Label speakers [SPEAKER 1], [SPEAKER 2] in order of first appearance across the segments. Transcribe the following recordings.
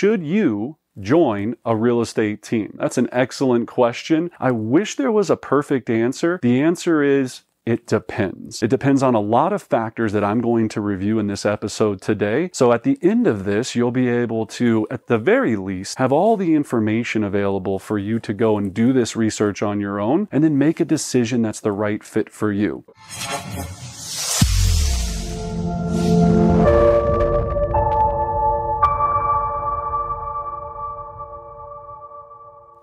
[SPEAKER 1] should you join a real estate team? That's an excellent question. I wish there was a perfect answer. The answer is it depends. It depends on a lot of factors that I'm going to review in this episode today. So at the end of this, you'll be able to, at the very least, have all the information available for you to go and do this research on your own and then make a decision that's the right fit for you.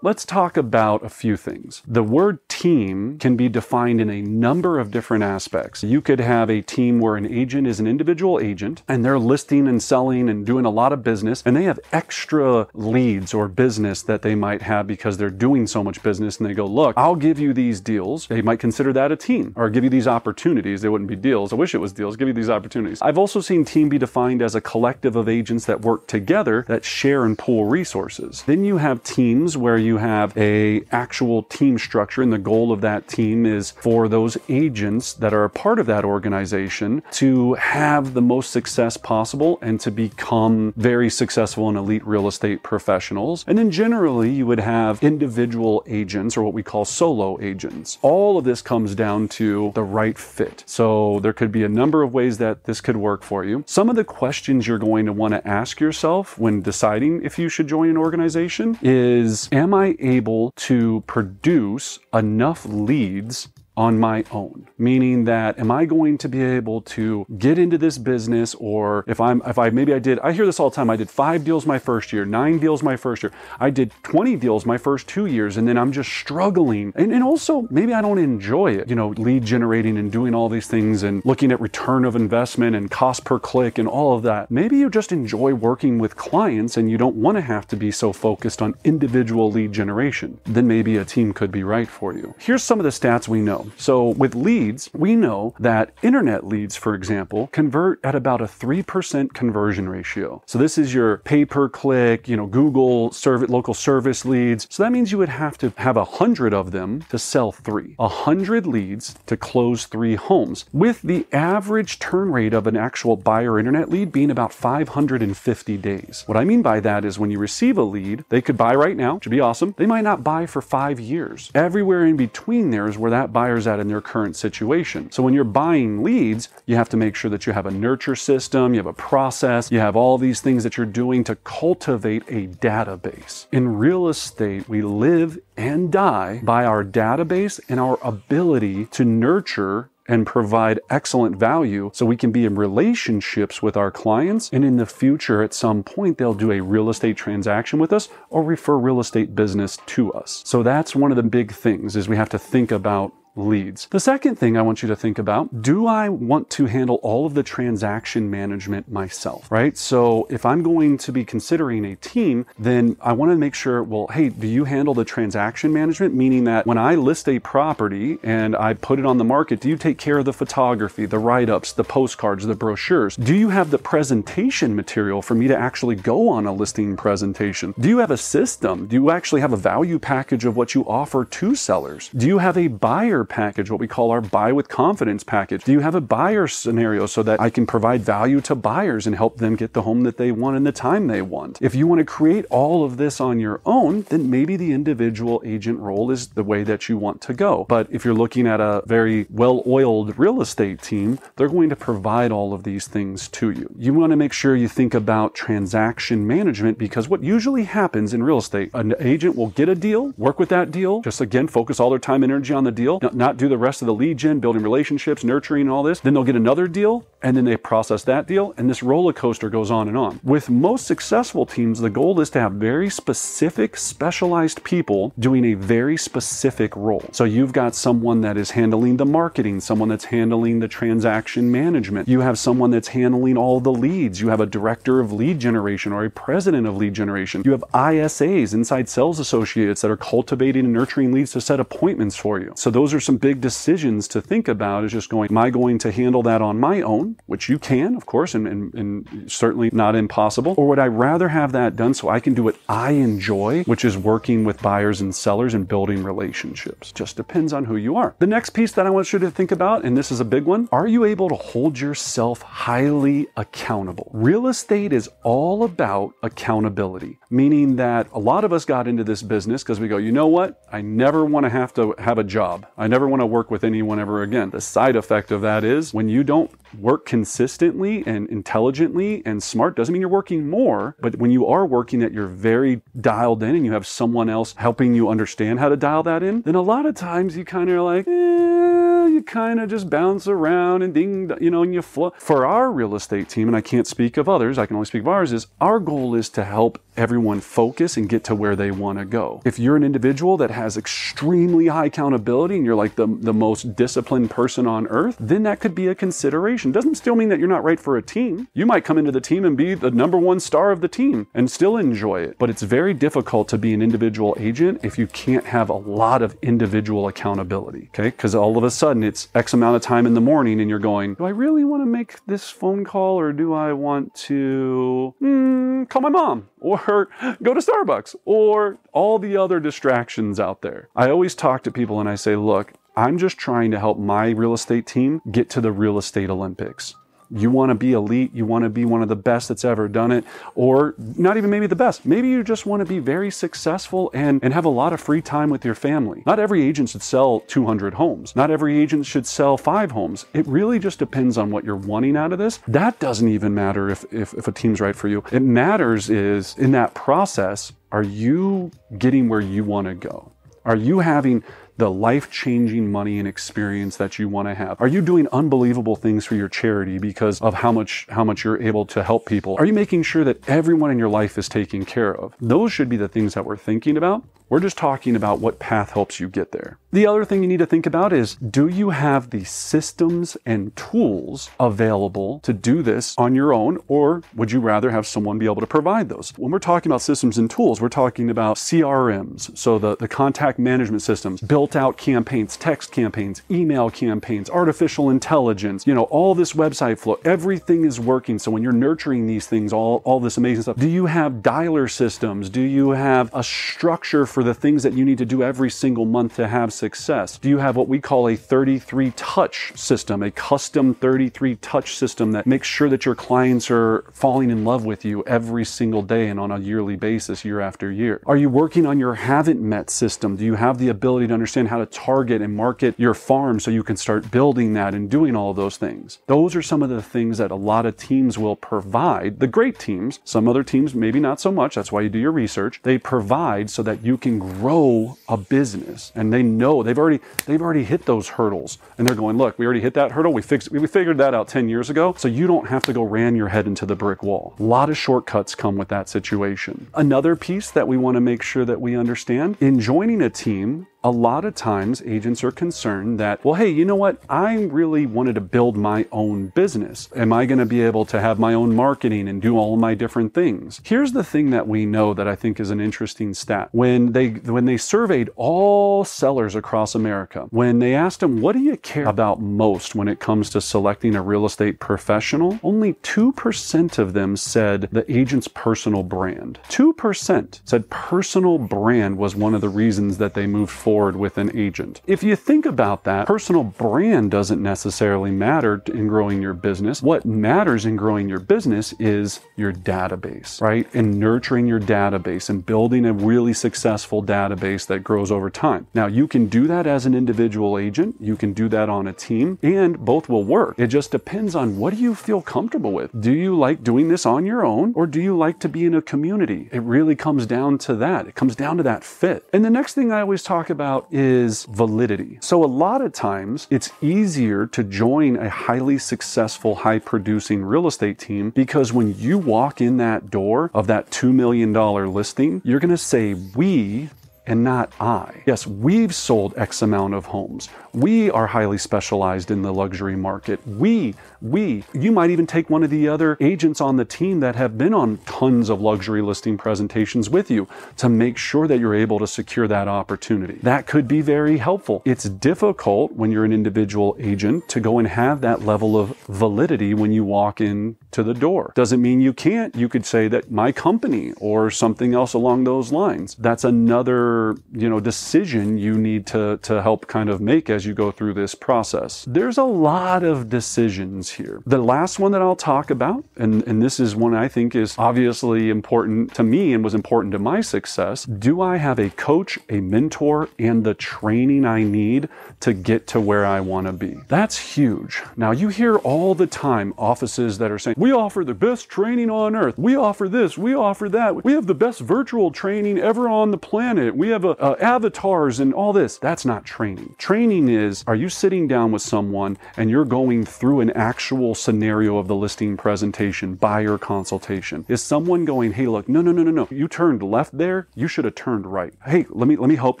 [SPEAKER 1] Let's talk about a few things. The word team can be defined in a number of different aspects. You could have a team where an agent is an individual agent and they're listing and selling and doing a lot of business and they have extra leads or business that they might have because they're doing so much business and they go, look, I'll give you these deals. They might consider that a team or give you these opportunities. They wouldn't be deals. I wish it was deals. Give you these opportunities. I've also seen team be defined as a collective of agents that work together that share and pool resources. Then you have teams where you you have a actual team structure and the goal of that team is for those agents that are a part of that organization to have the most success possible and to become very successful and elite real estate professionals. And then generally you would have individual agents or what we call solo agents. All of this comes down to the right fit. So there could be a number of ways that this could work for you. Some of the questions you're going to want to ask yourself when deciding if you should join an organization is, am I I able to produce enough leads on my own meaning that am i going to be able to get into this business or if i'm if i maybe i did i hear this all the time i did five deals my first year nine deals my first year i did 20 deals my first two years and then i'm just struggling. And, and also maybe i don't enjoy it you know lead generating and doing all these things and looking at return of investment and cost per click and all of that. Maybe you just enjoy working with clients and you don't want to have to be so focused on individual lead generation. Then maybe a team could be right for you. Here's some of the stats we know so with leads, we know that internet leads, for example, convert at about a 3% conversion ratio. So this is your pay per click, you know, Google local service leads. So that means you would have to have a hundred of them to sell three, a hundred leads to close three homes with the average turn rate of an actual buyer internet lead being about 550 days. What I mean by that is when you receive a lead, they could buy right now, which would be awesome. They might not buy for five years. Everywhere in between there is where that buyer buyer's at in their current situation. So when you're buying leads, you have to make sure that you have a nurture system, you have a process, you have all these things that you're doing to cultivate a database. In real estate, we live and die by our database and our ability to nurture and provide excellent value so we can be in relationships with our clients. And in the future, at some point, they'll do a real estate transaction with us or refer real estate business to us. So that's one of the big things is we have to think about leads. The second thing I want you to think about, do I want to handle all of the transaction management myself, right? So if I'm going to be considering a team, then I want to make sure, well, hey, do you handle the transaction management? Meaning that when I list a property and I put it on the market, do you take care of the photography, the write-ups, the postcards, the brochures? Do you have the presentation material for me to actually go on a listing presentation? Do you have a system? Do you actually have a value package of what you offer to sellers? Do you have a buyer package, what we call our buy with confidence package? Do you have a buyer scenario so that I can provide value to buyers and help them get the home that they want in the time they want? If you want to create all of this on your own, then maybe the individual agent role is the way that you want to go. But if you're looking at a very well oiled real estate team, they're going to provide all of these things to you. You want to make sure you think about transaction management because what usually happens in real estate, an agent will get a deal, work with that deal, just again, focus all their time and energy on the deal. Now, not do the rest of the lead gen, building relationships, nurturing, all this. Then they'll get another deal, and then they process that deal, and this roller coaster goes on and on. With most successful teams, the goal is to have very specific, specialized people doing a very specific role. So you've got someone that is handling the marketing, someone that's handling the transaction management. You have someone that's handling all the leads. You have a director of lead generation or a president of lead generation. You have ISAs, inside sales associates, that are cultivating and nurturing leads to set appointments for you. So those are some big decisions to think about is just going, am I going to handle that on my own, which you can, of course, and, and, and certainly not impossible, or would I rather have that done so I can do what I enjoy, which is working with buyers and sellers and building relationships? Just depends on who you are. The next piece that I want you to think about, and this is a big one, are you able to hold yourself highly accountable? Real estate is all about accountability, meaning that a lot of us got into this business because we go, you know what? I never want to have to have a job. I never want to work with anyone ever again. The side effect of that is when you don't work consistently and intelligently and smart doesn't mean you're working more, but when you are working that you're very dialed in and you have someone else helping you understand how to dial that in, then a lot of times you kind of like, eh, you kind of just bounce around and ding, you know, and you flow. For our real estate team, and I can't speak of others, I can only speak of ours, is our goal is to help everyone focus and get to where they want to go. If you're an individual that has extremely high accountability and you're like the, the most disciplined person on earth, then that could be a consideration. Doesn't still mean that you're not right for a team. You might come into the team and be the number one star of the team and still enjoy it. But it's very difficult to be an individual agent if you can't have a lot of individual accountability. Okay. Because all of a sudden it's X amount of time in the morning and you're going, do I really want to make this phone call or do I want to mm, call my mom or go to Starbucks or all the other distractions out there? I always talk to people and I say, look, I'm just trying to help my real estate team get to the real estate Olympics. You want to be elite, you want to be one of the best that's ever done it, or not even maybe the best. Maybe you just want to be very successful and, and have a lot of free time with your family. Not every agent should sell 200 homes. Not every agent should sell five homes. It really just depends on what you're wanting out of this. That doesn't even matter if, if, if a team's right for you. It matters is in that process, are you getting where you want to go? Are you having the life changing money and experience that you want to have? Are you doing unbelievable things for your charity because of how much, how much you're able to help people? Are you making sure that everyone in your life is taken care of? Those should be the things that we're thinking about. We're just talking about what path helps you get there. The other thing you need to think about is do you have the systems and tools available to do this on your own, or would you rather have someone be able to provide those? When we're talking about systems and tools, we're talking about CRMs, so the, the contact management systems, built out campaigns, text campaigns, email campaigns, artificial intelligence, you know, all this website flow, everything is working. So when you're nurturing these things, all, all this amazing stuff, do you have dialer systems? Do you have a structure for the things that you need to do every single month to have success? Do you have what we call a 33 touch system, a custom 33 touch system that makes sure that your clients are falling in love with you every single day and on a yearly basis, year after year? Are you working on your haven't met system? Do you have the ability to understand how to target and market your farm so you can start building that and doing all those things? Those are some of the things that a lot of teams will provide. The great teams, some other teams, maybe not so much. That's why you do your research. They provide so that you can grow a business and they know they've already they've already hit those hurdles and they're going look we already hit that hurdle we fixed we figured that out 10 years ago so you don't have to go ram your head into the brick wall a lot of shortcuts come with that situation another piece that we want to make sure that we understand in joining a team a lot of times agents are concerned that, well, hey, you know what? I really wanted to build my own business. Am I going to be able to have my own marketing and do all my different things? Here's the thing that we know that I think is an interesting stat. When they when they surveyed all sellers across America, when they asked them, what do you care about most when it comes to selecting a real estate professional? Only 2% of them said the agent's personal brand. 2% said personal brand was one of the reasons that they moved forward with an agent. If you think about that, personal brand doesn't necessarily matter in growing your business. What matters in growing your business is your database, right? And nurturing your database and building a really successful database that grows over time. Now, you can do that as an individual agent, you can do that on a team, and both will work. It just depends on what do you feel comfortable with? Do you like doing this on your own or do you like to be in a community? It really comes down to that. It comes down to that fit. And the next thing I always talk about about is validity. So a lot of times it's easier to join a highly successful, high producing real estate team because when you walk in that door of that $2 million listing, you're going to say, we and not I. Yes, we've sold X amount of homes. We are highly specialized in the luxury market. We, we, you might even take one of the other agents on the team that have been on tons of luxury listing presentations with you to make sure that you're able to secure that opportunity. That could be very helpful. It's difficult when you're an individual agent to go and have that level of validity when you walk in to the door. Doesn't mean you can't. You could say that my company or something else along those lines. That's another, you know, decision you need to, to help kind of make as you go through this process. There's a lot of decisions here. The last one that I'll talk about, and, and this is one I think is obviously important to me and was important to my success. Do I have a coach, a mentor, and the training I need to get to where I want to be? That's huge. Now you hear all the time offices that are saying, we offer the best training on earth. We offer this. We offer that. We have the best virtual training ever on the planet. We have uh, uh, avatars and all this. That's not training. Training is are you sitting down with someone and you're going through an actual scenario of the listing presentation, buyer consultation? Is someone going, hey, look, no, no, no, no, no. You turned left there. You should have turned right. Hey, let me let me help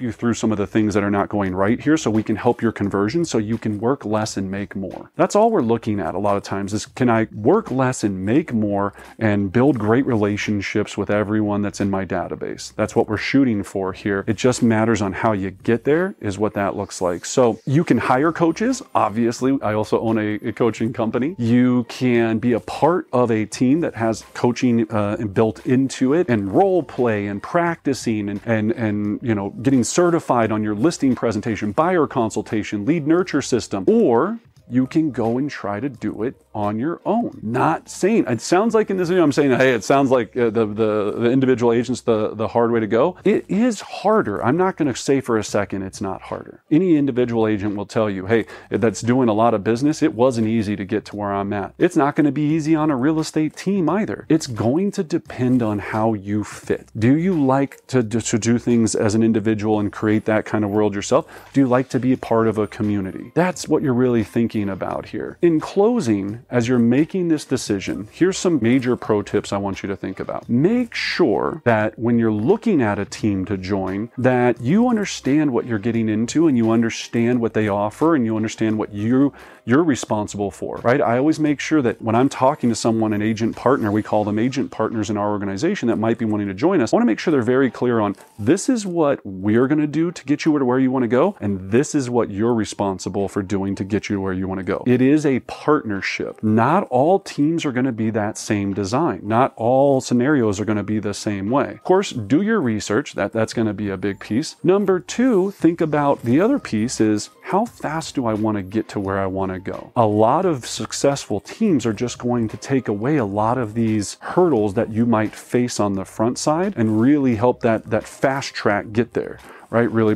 [SPEAKER 1] you through some of the things that are not going right here so we can help your conversion so you can work less and make more. That's all we're looking at a lot of times is can I work less and make more and build great relationships with everyone that's in my database. That's what we're shooting for here. It just matters on how you get there is what that looks like. So you can hire coaches. Obviously, I also own a, a coaching company. You can be a part of a team that has coaching uh, built into it and role play and practicing and, and, and, you know, getting certified on your listing presentation, buyer consultation, lead nurture system, or you can go and try to do it on your own. Not saying it sounds like in this video I'm saying, hey, it sounds like uh, the, the the individual agents the the hard way to go. It is harder. I'm not going to say for a second it's not harder. Any individual agent will tell you, hey, that's doing a lot of business. It wasn't easy to get to where I'm at. It's not going to be easy on a real estate team either. It's going to depend on how you fit. Do you like to to do things as an individual and create that kind of world yourself? Do you like to be a part of a community? That's what you're really thinking about here. In closing, as you're making this decision, here's some major pro tips I want you to think about. Make sure that when you're looking at a team to join, that you understand what you're getting into and you understand what they offer and you understand what you you're responsible for, right? I always make sure that when I'm talking to someone, an agent partner, we call them agent partners in our organization that might be wanting to join us, I want to make sure they're very clear on this is what we're going to do to get you to where you want to go, and this is what you're responsible for doing to get you where you want to go. It is a partnership. Not all teams are going to be that same design. Not all scenarios are going to be the same way. Of course, do your research. That, that's going to be a big piece. Number two, think about the other piece is how fast do I want to get to where I want to go? A lot of successful teams are just going to take away a lot of these hurdles that you might face on the front side and really help that, that fast track get there right? Really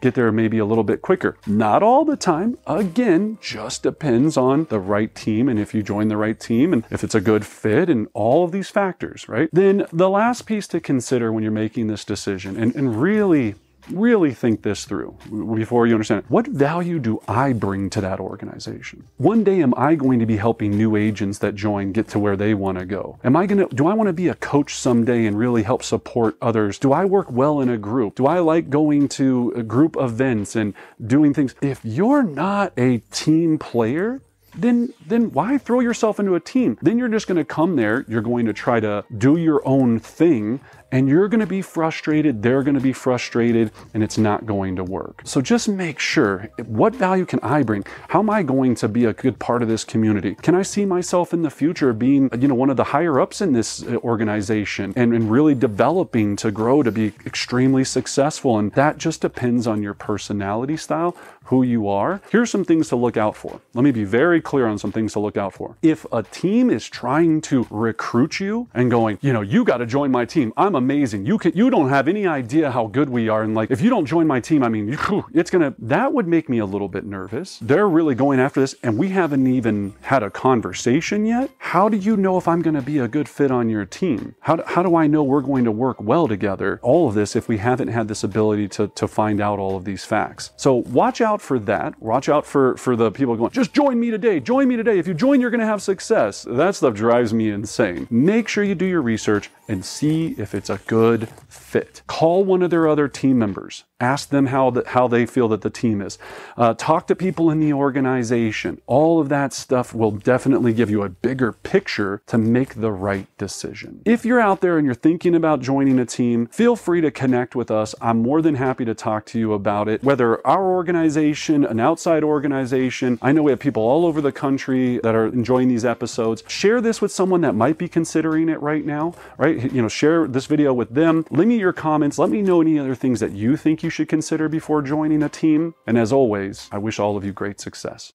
[SPEAKER 1] get there maybe a little bit quicker. Not all the time. Again, just depends on the right team and if you join the right team and if it's a good fit and all of these factors, right? Then the last piece to consider when you're making this decision and, and really really think this through before you understand it. What value do I bring to that organization? One day, am I going to be helping new agents that join get to where they want to go? Am I going to, do I want to be a coach someday and really help support others? Do I work well in a group? Do I like going to group events and doing things? If you're not a team player, then then why throw yourself into a team? Then you're just going to come there, you're going to try to do your own thing and you're going to be frustrated, they're going to be frustrated, and it's not going to work. So just make sure what value can I bring? How am I going to be a good part of this community? Can I see myself in the future being, you know, one of the higher ups in this uh, organization and, and really developing to grow to be extremely successful? And that just depends on your personality style, who you are. Here's some things to look out for. Let me be very clear on some things to look out for. If a team is trying to recruit you and going, you know, you got to join my team. I'm a amazing. You can you don't have any idea how good we are. And like if you don't join my team, I mean, it's gonna that would make me a little bit nervous. They're really going after this, and we haven't even had a conversation yet. How do you know if I'm gonna be a good fit on your team? How do, how do I know we're going to work well together? All of this if we haven't had this ability to to find out all of these facts. So watch out for that. Watch out for for the people going, just join me today. Join me today. If you join, you're gonna have success. That stuff drives me insane. Make sure you do your research and see if it's a good fit. Call one of their other team members Ask them how, the, how they feel that the team is. Uh, talk to people in the organization. All of that stuff will definitely give you a bigger picture to make the right decision. If you're out there and you're thinking about joining a team, feel free to connect with us. I'm more than happy to talk to you about it. Whether our organization, an outside organization, I know we have people all over the country that are enjoying these episodes. Share this with someone that might be considering it right now, right? You know, share this video with them. Leave me your comments. Let me know any other things that you think you should consider before joining a team. And as always, I wish all of you great success.